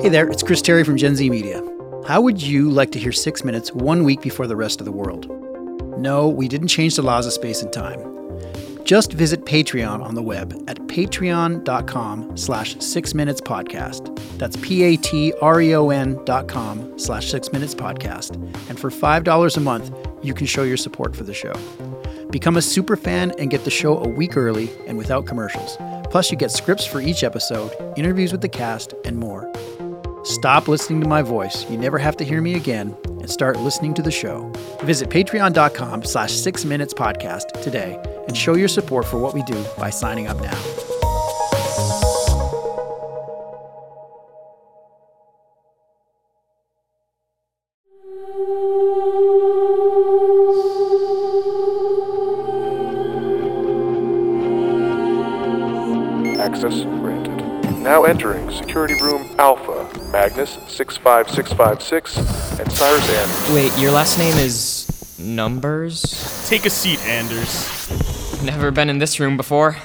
Hey there, it's Chris Terry from Gen Z Media. How would you like to hear six minutes one week before the rest of the world? No, we didn't change the laws of space and time. Just visit Patreon on the web at patreon.com slash six minutes podcast. That's P-A-T-R-E-O-N dot com slash six minutes podcast. And for $5 a month, you can show your support for the show. Become a super fan and get the show a week early and without commercials. Plus, you get scripts for each episode, interviews with the cast, and more. Stop listening to my voice. You never have to hear me again and start listening to the show. Visit patreon.com slash six minutes podcast today and show your support for what we do by signing up now. Now entering Security Room Alpha, Magnus 65656 and Cyrus Anders. Wait, your last name is Numbers? Take a seat, Anders. Never been in this room before.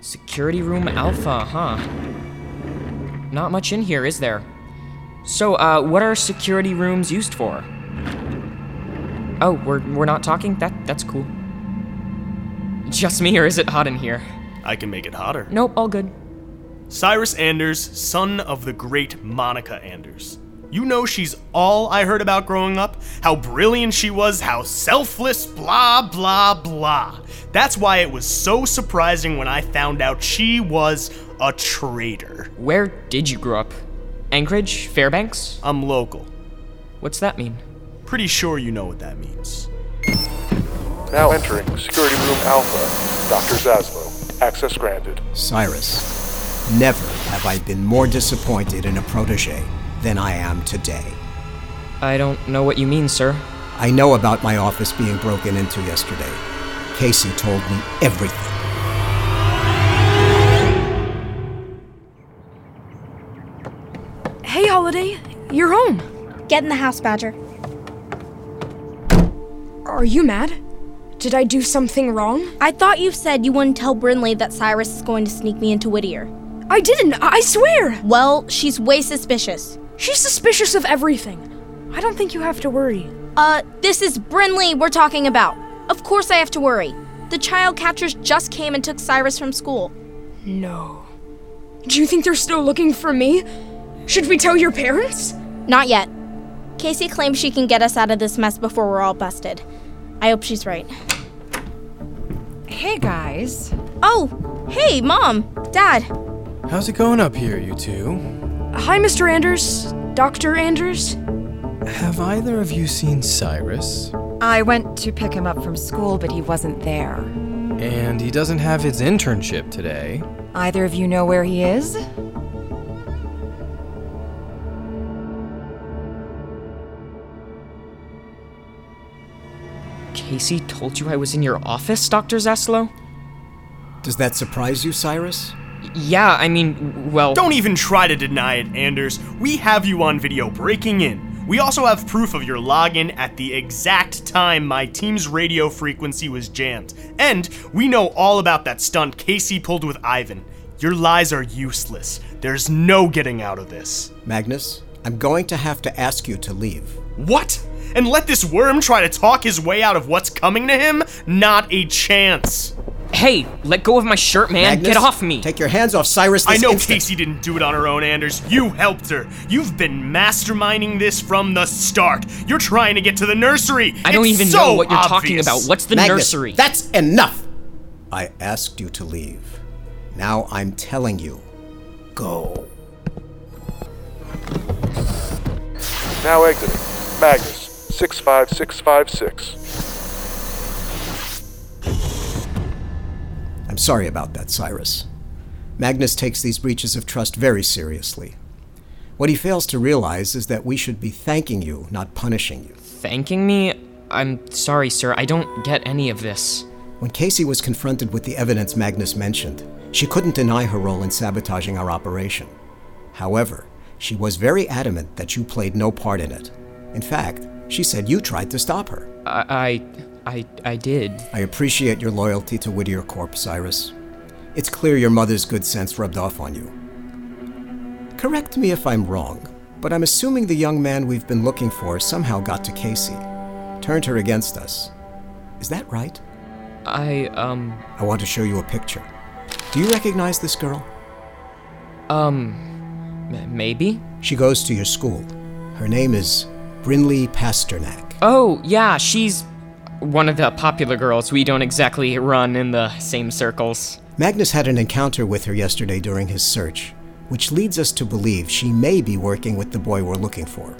Security room alpha, huh? Not much in here, is there? So, uh, what are security rooms used for? Oh, we're, we're not talking? That That's cool. Just me, or is it hot in here? I can make it hotter. Nope, all good. Cyrus Anders, son of the great Monica Anders. You know she's all I heard about growing up? How brilliant she was, how selfless, blah, blah, blah. That's why it was so surprising when I found out she was a traitor. Where did you grow up? Anchorage? Fairbanks? I'm local. What's that mean? Pretty sure you know what that means. Now entering Security Room Alpha, Dr. Zaslow. Access granted. Cyrus, never have I been more disappointed in a protege than I am today. I don't know what you mean, sir. I know about my office being broken into yesterday. Casey told me everything. Hey, Holiday, you're home. Get in the house, Badger. Are you mad? Did I do something wrong? I thought you said you wouldn't tell Brinley that Cyrus is going to sneak me into Whittier. I didn't, I swear! Well, she's way suspicious. She's suspicious of everything. I don't think you have to worry. Uh, this is Brinley we're talking about. Of course I have to worry. The child catchers just came and took Cyrus from school. No. Do you think they're still looking for me? Should we tell your parents? Not yet. Casey claims she can get us out of this mess before we're all busted. I hope she's right. Hey guys. Oh, hey, Mom, Dad. How's it going up here, you two? Hi, Mr. Anders. Dr. Anders. Have either of you seen Cyrus? I went to pick him up from school, but he wasn't there. And he doesn't have his internship today. Either of you know where he is? Casey told you I was in your office, Dr. Zaslow? Does that surprise you, Cyrus? Yeah, I mean, well. Don't even try to deny it, Anders. We have you on video breaking in. We also have proof of your login at the exact time my team's radio frequency was jammed. And we know all about that stunt Casey pulled with Ivan. Your lies are useless. There's no getting out of this. Magnus, I'm going to have to ask you to leave. What? And let this worm try to talk his way out of what's coming to him? Not a chance. Hey, let go of my shirt, man. Magnus, Get off me. Take your hands off Cyrus this I know instant. Casey didn't do it on her own, Anders. You helped her. You've been masterminding this from the start. You're trying to get to the nursery. I don't even so know what you're talking about. What's the Magnus, nursery? That's enough! I asked you to leave. Now I'm telling you, go. Now exiting. Magnus 65656. I'm sorry about that, Cyrus. Magnus takes these breaches of trust very seriously. What he fails to realize is that we should be thanking you, not punishing you. Thanking me? I'm sorry, sir. I don't get any of this. When Casey was confronted with the evidence Magnus mentioned, she couldn't deny her role in sabotaging our operation. However, she was very adamant that you played no part in it. In fact, she said you tried to stop her. I, I, I, I did. I appreciate your loyalty to Whittier Corp, Cyrus. It's clear your mother's good sense rubbed off on you. Correct me if I'm wrong, but I'm assuming the young man we've been looking for somehow got to Casey, turned her against us. Is that right? I, um, I want to show you a picture. Do you recognize this girl? um, m- maybe? She goes to your school. Her name is Brinley Pasternak. Oh, yeah, she's one of the popular girls. We don't exactly run in the same circles. Magnus had an encounter with her yesterday during his search, which leads us to believe she may be working with the boy we're looking for.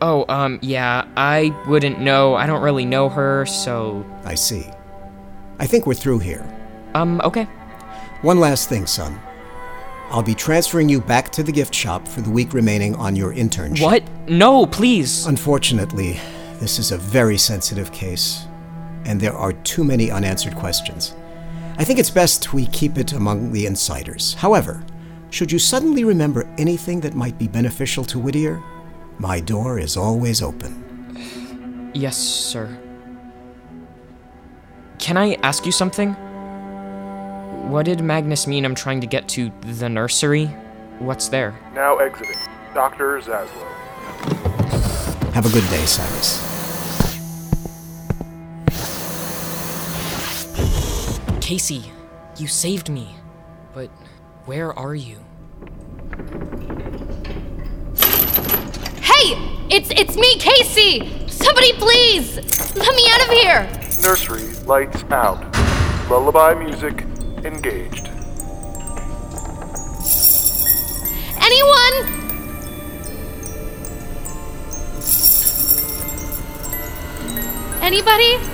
Oh, um, yeah, I wouldn't know. I don't really know her, so. I see. I think we're through here. Um, okay. One last thing, son. I'll be transferring you back to the gift shop for the week remaining on your internship. What? No, please. Unfortunately, this is a very sensitive case, and there are too many unanswered questions. I think it's best we keep it among the insiders. However, should you suddenly remember anything that might be beneficial to Whittier, my door is always open. Yes, sir. Can I ask you something? What did Magnus mean I'm trying to get to the nursery? What's there? Now exiting. Dr. Zaslow. Have a good day, Cyrus. Casey, you saved me. But where are you? Hey! It's it's me, Casey! Somebody please! Let me out of here! Nursery lights out. Lullaby music engaged. Anyone? Anybody?